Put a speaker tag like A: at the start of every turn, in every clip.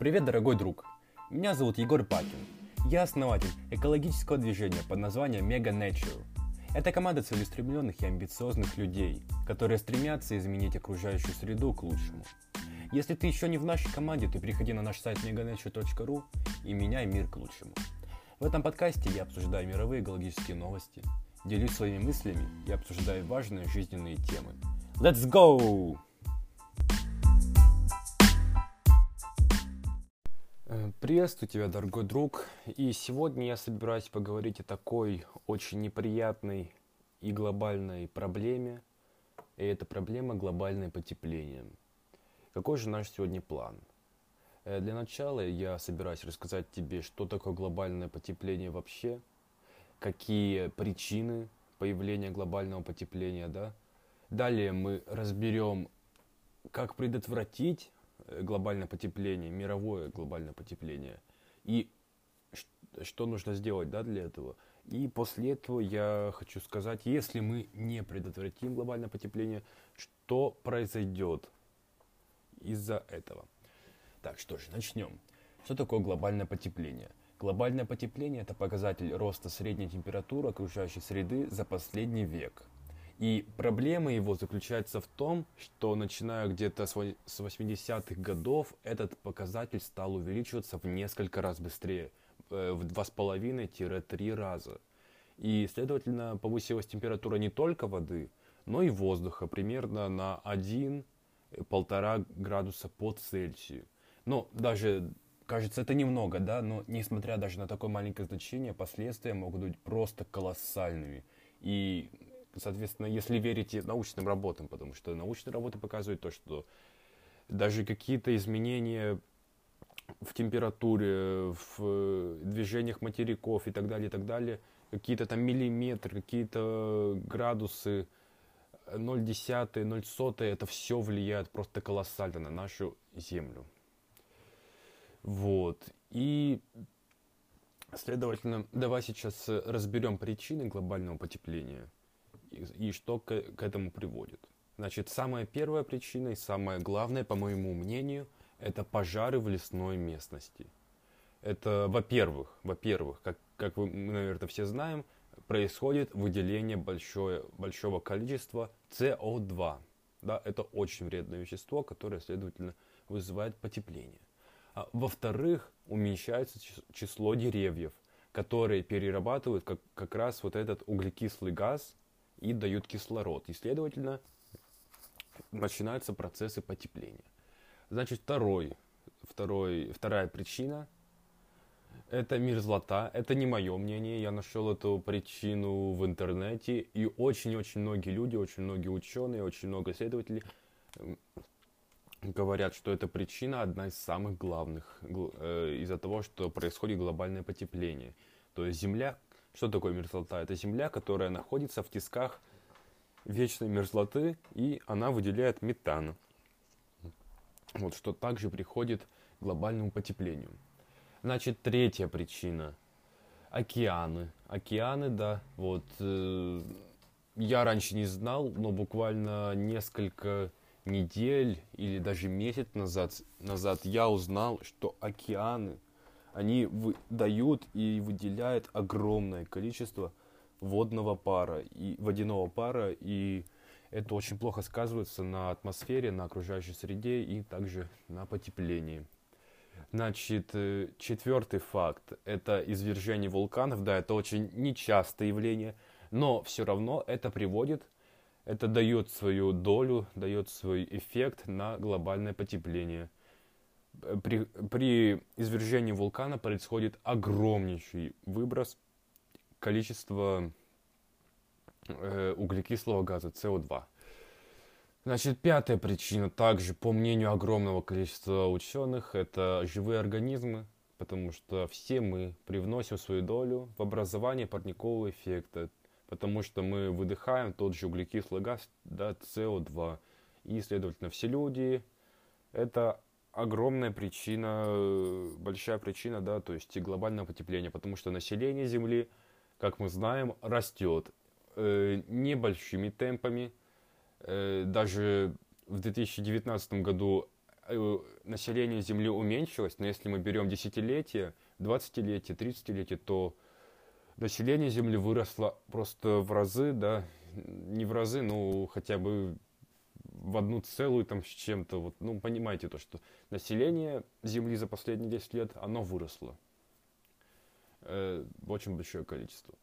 A: Привет, дорогой друг! Меня зовут Егор Пакин. Я основатель экологического движения под названием Mega Nature. Это команда целеустремленных и амбициозных людей, которые стремятся изменить окружающую среду к лучшему. Если ты еще не в нашей команде, то приходи на наш сайт meganature.ru и меняй мир к лучшему. В этом подкасте я обсуждаю мировые экологические новости, делюсь своими мыслями и обсуждаю важные жизненные темы. Let's go! Приветствую тебя, дорогой друг. И сегодня я собираюсь поговорить о такой очень неприятной и глобальной проблеме. И это проблема глобальное потепление. Какой же наш сегодня план? Э, для начала я собираюсь рассказать тебе, что такое глобальное потепление вообще, какие причины появления глобального потепления, да. Далее мы разберем, как предотвратить глобальное потепление, мировое глобальное потепление. И что нужно сделать да, для этого. И после этого я хочу сказать, если мы не предотвратим глобальное потепление, что произойдет из-за этого. Так, что же, начнем. Что такое глобальное потепление? Глобальное потепление – это показатель роста средней температуры окружающей среды за последний век – и проблема его заключается в том, что начиная где-то с 80-х годов этот показатель стал увеличиваться в несколько раз быстрее, э, в 2,5-3 раза. И, следовательно, повысилась температура не только воды, но и воздуха примерно на 1-1,5 градуса по Цельсию. Но даже, кажется, это немного, да, но несмотря даже на такое маленькое значение, последствия могут быть просто колоссальными. И соответственно, если верите научным работам, потому что научные работы показывают то, что даже какие-то изменения в температуре, в движениях материков и так далее, и так далее, какие-то там миллиметры, какие-то градусы, 0,1, 0,100, это все влияет просто колоссально на нашу Землю. Вот. И, следовательно, давай сейчас разберем причины глобального потепления – и, что к, к этому приводит. Значит, самая первая причина и самая главная, по моему мнению, это пожары в лесной местности. Это, во-первых, во-первых, как, как вы, мы, наверное, все знаем, происходит выделение большое, большого количества СО2. Да, это очень вредное вещество, которое, следовательно, вызывает потепление. А, во-вторых, уменьшается число деревьев, которые перерабатывают как, как раз вот этот углекислый газ и дают кислород. И, следовательно, начинаются процессы потепления. Значит, второй, второй, вторая причина – это мерзлота. Это не мое мнение. Я нашел эту причину в интернете. И очень-очень многие люди, очень многие ученые, очень много исследователей говорят, что эта причина одна из самых главных э, из-за того, что происходит глобальное потепление. То есть Земля что такое мерзлота? Это земля, которая находится в тисках вечной мерзлоты, и она выделяет метан. Вот что также приходит к глобальному потеплению. Значит, третья причина. Океаны. Океаны, да, вот. Э, я раньше не знал, но буквально несколько недель или даже месяц назад, назад я узнал, что океаны – они дают и выделяют огромное количество водного пара и водяного пара, и это очень плохо сказывается на атмосфере, на окружающей среде и также на потеплении. Значит, э, четвертый факт – это извержение вулканов. Да, это очень нечастое явление, но все равно это приводит, это дает свою долю, дает свой эффект на глобальное потепление – при, при извержении вулкана происходит огромнейший выброс количества э, углекислого газа СО2. Значит, пятая причина, также по мнению огромного количества ученых, это живые организмы, потому что все мы привносим свою долю в образование парникового эффекта, потому что мы выдыхаем тот же углекислый газ, да, СО2. И, следовательно, все люди – это огромная причина, большая причина, да, то есть глобальное потепление, потому что население Земли, как мы знаем, растет э, небольшими темпами. Э, даже в 2019 году э, население Земли уменьшилось, но если мы берем десятилетия, двадцатилетия, тридцатилетия, то население Земли выросло просто в разы, да, не в разы, но хотя бы в одну целую там с чем-то. Вот, ну, понимаете то, что население Земли за последние 10 лет, оно выросло. Э, очень большое количество.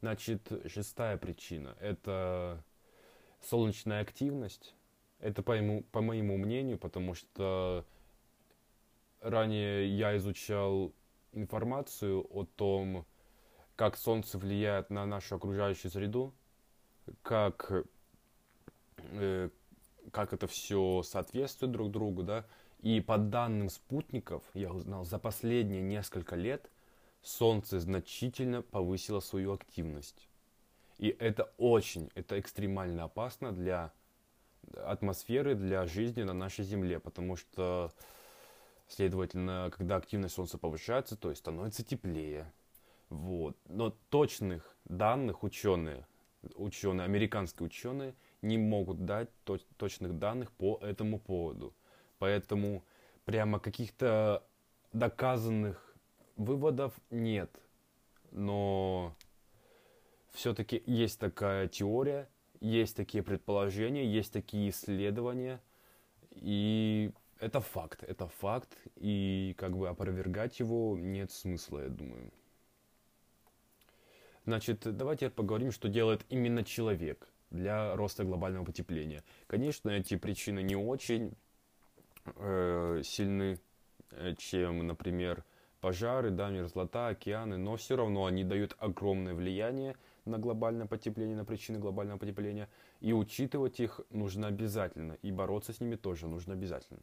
A: Значит, шестая причина – это солнечная активность. Это по моему, по моему мнению, потому что ранее я изучал информацию о том, как Солнце влияет на нашу окружающую среду, как, э, как это все соответствует друг другу, да. И по данным спутников, я узнал, за последние несколько лет Солнце значительно повысило свою активность. И это очень, это экстремально опасно для атмосферы, для жизни на нашей Земле, потому что, следовательно, когда активность Солнца повышается, то есть становится теплее. Вот. Но точных данных ученые, ученые, американские ученые, не могут дать то точных данных по этому поводу. Поэтому прямо каких-то доказанных выводов нет. Но все-таки есть такая теория, есть такие предположения, есть такие исследования, и это факт, это факт, и как бы опровергать его нет смысла, я думаю. Значит, давайте поговорим, что делает именно человек для роста глобального потепления. Конечно, эти причины не очень э, сильны, э, чем, например, пожары, да, мерзлота, океаны, но все равно они дают огромное влияние на глобальное потепление, на причины глобального потепления. И учитывать их нужно обязательно. И бороться с ними тоже нужно обязательно.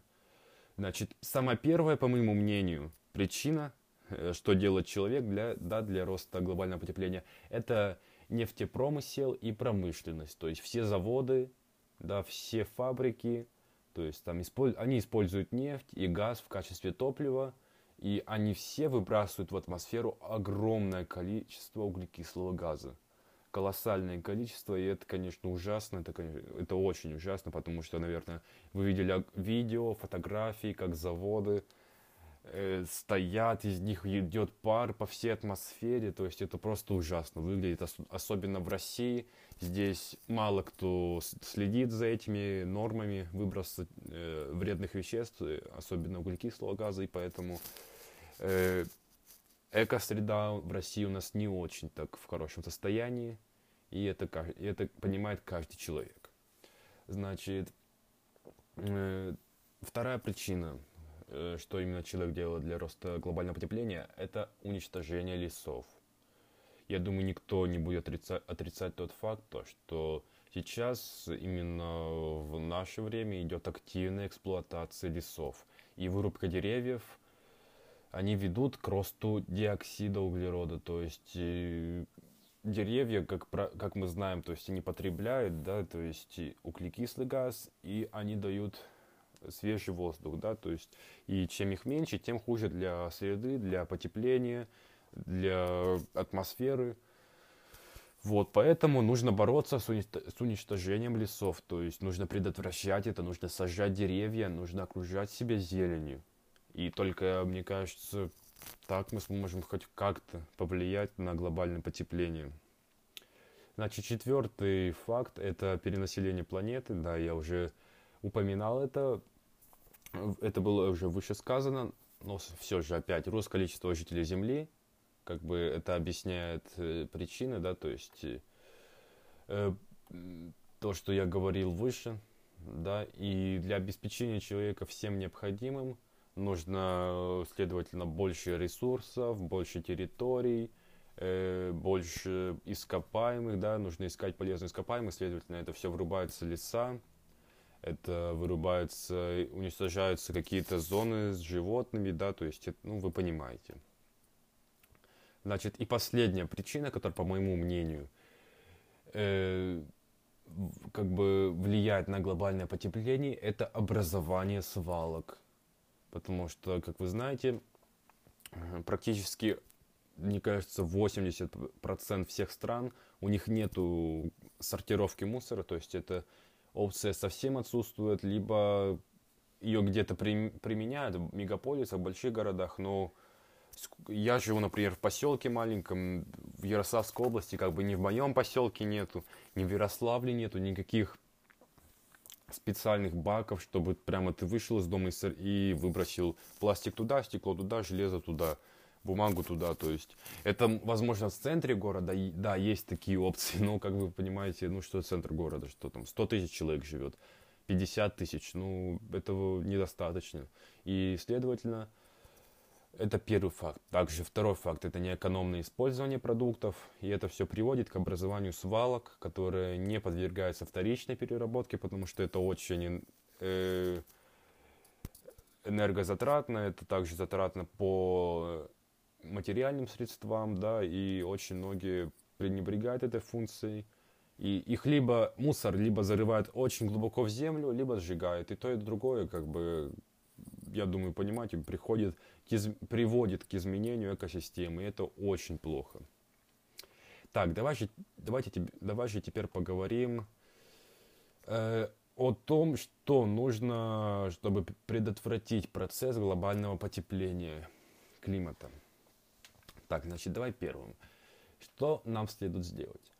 A: Значит, самая первая, по моему мнению, причина, э, что делает человек для, да, для роста глобального потепления, это нефтепромысел и промышленность. То есть все заводы, да, все фабрики, то есть там использ... они используют нефть и газ в качестве топлива, и они все выбрасывают в атмосферу огромное количество углекислого газа колоссальное количество, и это, конечно, ужасно, это, конечно, это очень ужасно, потому что, наверное, вы видели видео, фотографии, как заводы э, стоят, из них идет пар по всей атмосфере, то есть это просто ужасно выглядит, ос- особенно в России. Здесь мало кто следит за этими нормами выброса э, вредных веществ, особенно углекислого газа, и поэтому э, эко-среда в России у нас не очень так в хорошем состоянии, и это, и это понимает каждый человек. Значит, э, вторая причина, что именно человек делает для роста глобального потепления, это уничтожение лесов. Я думаю, никто не будет отрицать, отрицать тот факт, то, что сейчас именно в наше время идет активная эксплуатация лесов. И вырубка деревьев – они ведут к росту диоксида углерода, то есть э, деревья, как, как мы знаем, то есть они потребляют, да, то есть углекислый газ, и они дают свежий воздух, да, то есть и чем их меньше, тем хуже для среды, для потепления, для атмосферы. Вот, поэтому нужно бороться с, уничтожением лесов, то есть нужно предотвращать это, нужно сажать деревья, нужно окружать себя зеленью. И только, мне кажется, так мы сможем хоть как-то повлиять на глобальное потепление. Значит, четвертый факт – это перенаселение планеты. Да, я уже упоминал это. Это было уже выше сказано, но все же опять рост количества жителей Земли, как бы это объясняет э, причины, да, то есть э, то, что я говорил выше, да, и для обеспечения человека всем необходимым – нужно, следовательно, больше ресурсов, больше территорий, э, больше ископаемых, да, нужно искать полезные ископаемые, следовательно, это все вырубаются леса, это вырубаются, уничтожаются какие-то зоны с животными, да, то есть, ну, вы понимаете. Значит, и последняя причина, которая, по моему мнению, э, как бы влияет на глобальное потепление, это образование свалок потому что, как вы знаете, практически, мне кажется, 80% всех стран, у них нету сортировки мусора, то есть эта опция совсем отсутствует, либо ее где-то при, применяют в мегаполисах, в больших городах, но я живу, например, в поселке маленьком, в Ярославской области, как бы ни в моем поселке нету, ни в Ярославле нету никаких специальных баков, чтобы прямо ты вышел из дома и выбросил пластик туда, стекло туда, железо туда, бумагу туда. То есть это, возможно, в центре города, да, есть такие опции, но, как вы понимаете, ну что центр города, что там 100 тысяч человек живет, 50 тысяч, ну этого недостаточно. И, следовательно, это первый факт. Также второй факт – это неэкономное использование продуктов, и это все приводит к образованию свалок, которые не подвергаются вторичной переработке, потому что это очень э, энергозатратно, это также затратно по материальным средствам, да, и очень многие пренебрегают этой функцией. И их либо мусор либо зарывают очень глубоко в землю, либо сжигают. И то, и другое, как бы, я думаю, понимаете, приходит к из... приводит к изменению экосистемы. И это очень плохо. Так, давайте, давайте, давайте теперь поговорим э, о том, что нужно, чтобы предотвратить процесс глобального потепления климата. Так, значит, давай первым. Что нам следует сделать?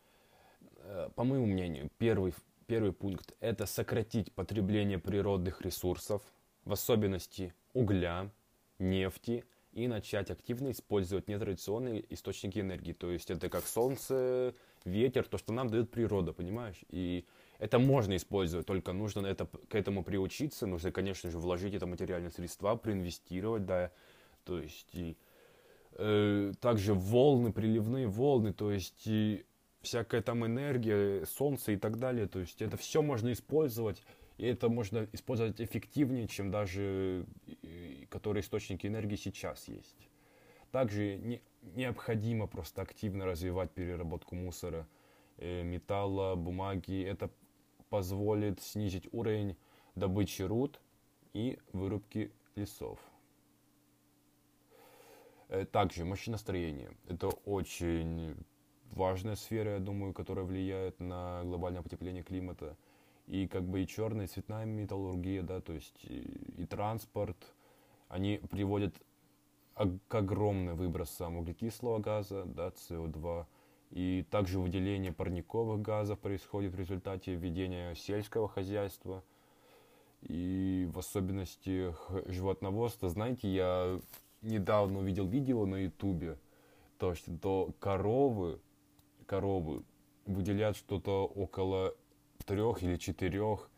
A: Э, по моему мнению, первый, первый пункт – это сократить потребление природных ресурсов, в особенности угля, нефти, и начать активно использовать нетрадиционные источники энергии. То есть это как солнце, ветер, то, что нам дает природа, понимаешь? И это можно использовать, только нужно это, к этому приучиться, нужно, конечно же, вложить это материальные средства, проинвестировать, да, то есть и, также волны, приливные волны, то есть и всякая там энергия, солнце и так далее, то есть это все можно использовать и это можно использовать эффективнее, чем даже которые источники энергии сейчас есть. Также не, необходимо просто активно развивать переработку мусора, э, металла, бумаги. Это позволит снизить уровень добычи руд и вырубки лесов. Э, также машиностроение. Это очень важная сфера, я думаю, которая влияет на глобальное потепление климата и как бы и черная, и цветная металлургия, да, то есть и, и транспорт, они приводят к огромным выбросам углекислого газа, да, СО2, и также выделение парниковых газов происходит в результате введения сельского хозяйства, и в особенности животноводства. Знаете, я недавно увидел видео на ютубе, то, что коровы, коровы выделяют что-то около трех или четырех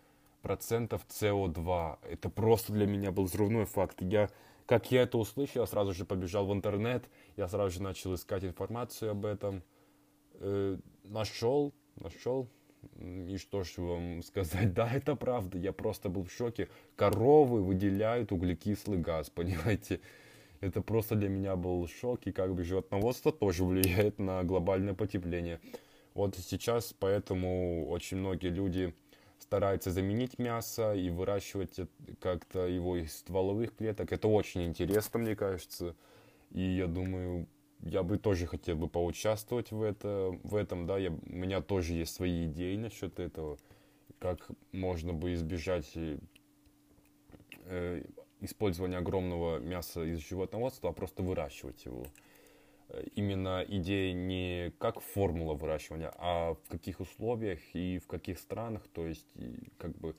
A: процентов СО2. Это просто для меня был взрывной факт. Я, как я это услышал, я сразу же побежал в интернет, я сразу же начал искать информацию об этом. Э, нашел, нашел. И что ж вам сказать, да, это правда, я просто был в шоке. Коровы выделяют углекислый газ, понимаете? Это просто для меня был шок, и как бы животноводство тоже влияет на глобальное потепление. Вот сейчас поэтому очень многие люди стараются заменить мясо и выращивать как-то его из стволовых клеток. Это очень интересно, мне кажется. И я думаю, я бы тоже хотел бы поучаствовать в, это, в этом, да, я, у меня тоже есть свои идеи насчет этого, как можно бы избежать э, использования огромного мяса из животноводства, а просто выращивать его. Э, именно идея не как формула выращивания, а в каких условиях и в каких странах. То есть, как бы,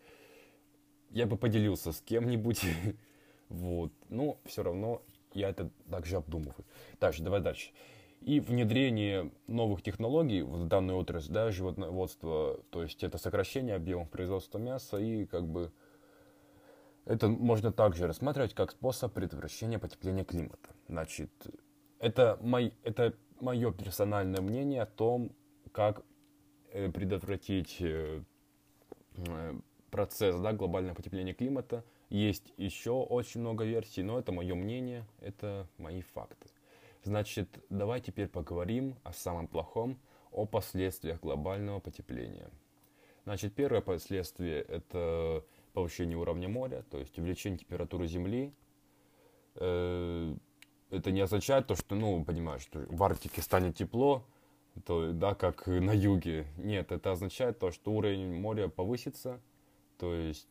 A: я бы поделился с кем-нибудь. вот. Но все равно я это также обдумываю. Дальше, давай дальше. И внедрение новых технологий в данную отрасль, да, животноводства, то есть это сокращение объемов производства мяса и как бы это можно также рассматривать как способ предотвращения потепления климата. Значит, это, мой, это мое персональное мнение о том, как э, предотвратить э, э, процесс да, глобального потепления климата. Есть еще очень много версий, но это мое мнение, это мои факты. Значит, давай теперь поговорим о самом плохом, о последствиях глобального потепления. Значит, первое последствие – это повышение уровня моря, то есть увеличение температуры Земли, это не означает то, что, ну, понимаешь, что в Арктике станет тепло, то, да, как на юге. Нет, это означает то, что уровень моря повысится, То есть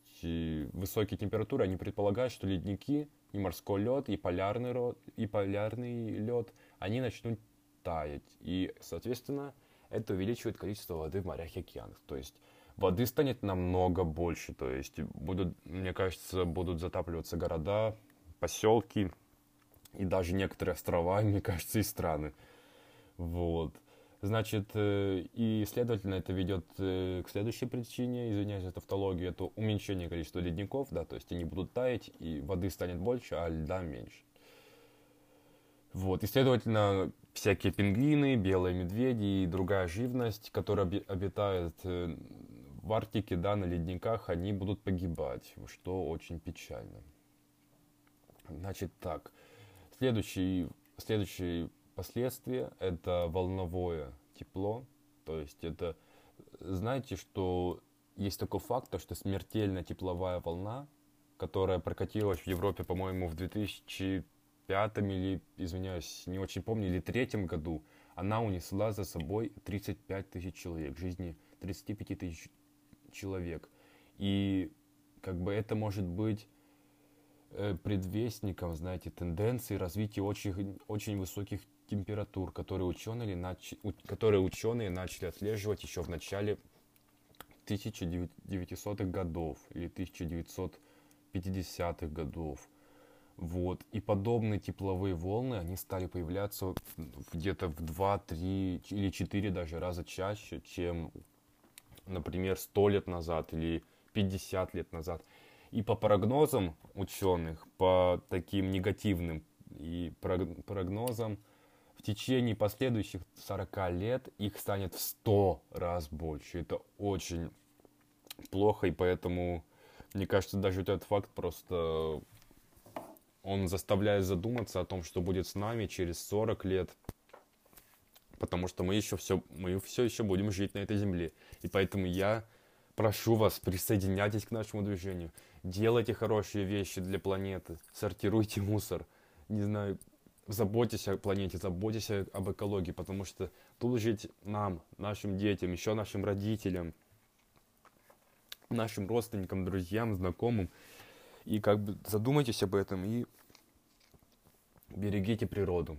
A: высокие температуры, они предполагают, что ледники и морской лед, и полярный, род, и полярный лед, они начнут таять. И, соответственно, это увеличивает количество воды в морях и океанах. То есть воды станет намного больше. То есть будут, мне кажется, будут затапливаться города, поселки и даже некоторые острова, мне кажется, и страны. Вот. Значит, э, и, следовательно, это ведет э, к следующей причине, извиняюсь за тавтологию, это уменьшение количества ледников, да, то есть они будут таять, и воды станет больше, а льда меньше. Вот, и, следовательно, всякие пингвины, белые медведи и другая живность, которая обитает э, в Арктике, да, на ледниках, они будут погибать, что очень печально. Значит так, следующий, следующий Последствия – это волновое тепло, то есть это, знаете, что есть такой факт, что смертельная тепловая волна, которая прокатилась в Европе, по-моему, в 2005 или, извиняюсь, не очень помню, или третьем году, она унесла за собой 35 тысяч человек, жизни 35 тысяч человек. И как бы это может быть э, предвестником, знаете, тенденции развития очень, очень высоких температур, которые ученые, нач... которые ученые начали отслеживать еще в начале 1900-х годов или 1950-х годов. Вот. И подобные тепловые волны, они стали появляться где-то в 2, 3 или 4 даже раза чаще, чем, например, 100 лет назад или 50 лет назад. И по прогнозам ученых, по таким негативным и прогнозам, в течение последующих 40 лет их станет в 100 раз больше. Это очень плохо, и поэтому, мне кажется, даже вот этот факт просто он заставляет задуматься о том, что будет с нами через 40 лет, потому что мы еще все, мы все еще будем жить на этой земле. И поэтому я прошу вас, присоединяйтесь к нашему движению, делайте хорошие вещи для планеты, сортируйте мусор, не знаю, заботьтесь о планете, заботьтесь об экологии, потому что тут жить нам, нашим детям, еще нашим родителям, нашим родственникам, друзьям, знакомым. И как бы задумайтесь об этом и берегите природу.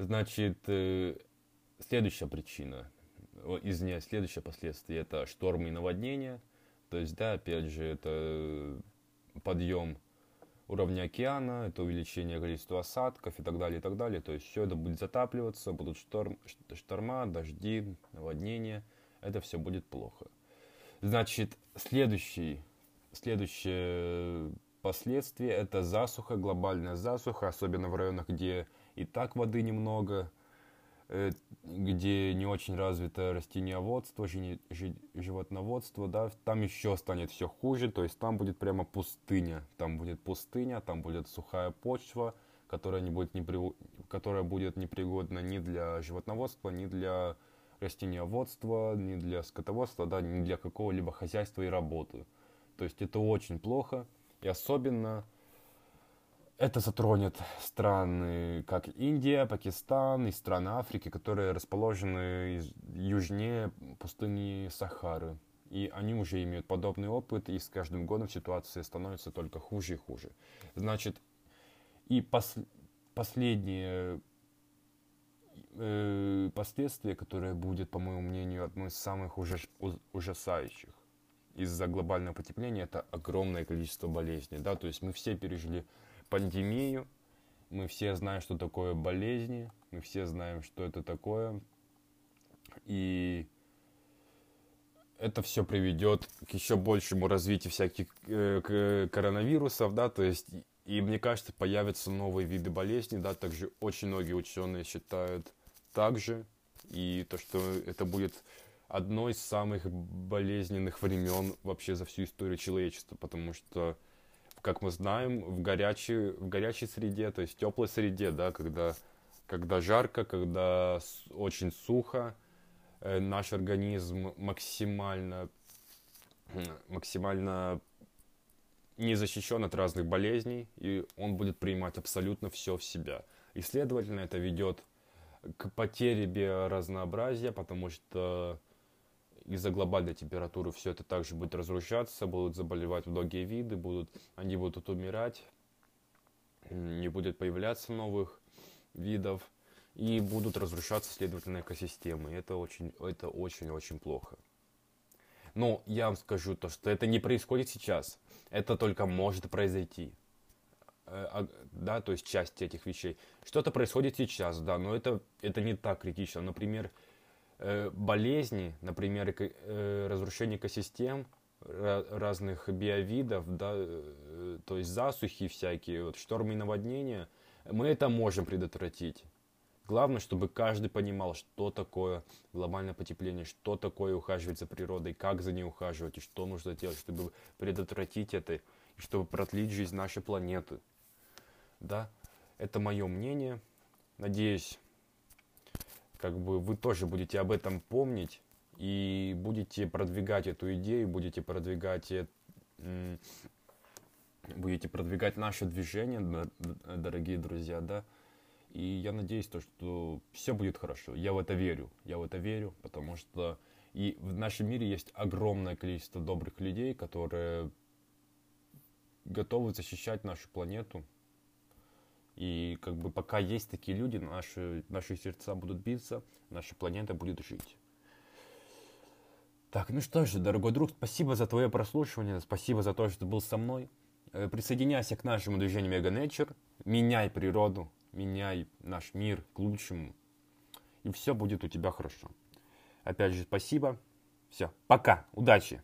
A: Значит, э, следующая причина, извиняюсь, следующее последствие это штормы и наводнения. То есть, да, опять же, это подъем уровня океана, это увеличение количества осадков и так далее, и так далее. То есть все это будет затапливаться, будут шторм, шторма, дожди, наводнения. Это все будет плохо. Значит, следующий, следующее последствие – это засуха, глобальная засуха, особенно в районах, где и так воды немного, Э, где не очень развито растениеводство, животноводство, да, там еще станет все хуже, то есть там будет прямо пустыня, там будет пустыня, там будет сухая почва, которая, не будет, непри... которая будет непригодна ни для животноводства, ни для растениеводства, ни для скотоводства, да, ни для какого-либо хозяйства и работы. То есть это очень плохо, и особенно это затронет страны, как Индия, Пакистан и страны Африки, которые расположены южнее пустыни Сахары. И они уже имеют подобный опыт, и с каждым годом ситуация становится только хуже и хуже. Значит, и пос последнее э, которое будет, по моему мнению, одно из самых ужас ужасающих из-за глобального потепления, это огромное количество болезней. Да? То есть мы все пережили пандемию. Мы все знаем, что такое болезни, мы все знаем, что это такое. И это все приведет к еще большему развитию всяких э, коронавирусов, да, то есть, и мне кажется, появятся новые виды болезней, да, также очень многие ученые считают так же, и то, что это будет одно из самых болезненных времен вообще за всю историю человечества, потому что как мы знаем, в горячей, в горячей среде, то есть теплой среде, да, когда, когда жарко, когда очень сухо, э, наш организм максимально, максимально не защищен от разных болезней, и он будет принимать абсолютно все в себя. И, следовательно, это ведет к потере биоразнообразия, потому что из-за глобальной температуры все это также будет разрушаться, будут заболевать многие виды, будут, они будут умирать, не будет появляться новых видов и будут разрушаться, следовательно, экосистемы. Это очень, это очень-очень плохо. Но я вам скажу то, что это не происходит сейчас. Это только может произойти. Э, а, да, то есть часть этих вещей. Что-то происходит сейчас, да, но это, это не так критично. Например, болезни, например, э, разрушение экосистем, разных биовидов, да, то есть засухи всякие, вот, штормы и наводнения, мы это можем предотвратить. Главное, чтобы каждый понимал, что такое глобальное потепление, что такое ухаживать за природой, как за ней ухаживать и что нужно делать, чтобы предотвратить это и чтобы продлить жизнь нашей планеты. Да, это мое мнение. Надеюсь, как бы вы тоже будете об этом помнить и будете продвигать эту идею, будете продвигать будете продвигать наше движение, дорогие друзья, да. И я надеюсь, то, что все будет хорошо. Я в это верю. Я в это верю, потому что и в нашем мире есть огромное количество добрых людей, которые готовы защищать нашу планету. И как бы пока есть такие люди, наши, наши сердца будут биться, наша планета будет жить. Так, ну что же, дорогой друг, спасибо за твое прослушивание, спасибо за то, что ты был со мной. Э, присоединяйся к нашему движению Mega Nature, меняй природу, меняй наш мир к лучшему, и все будет у тебя хорошо. Опять же, спасибо. Все, пока, удачи!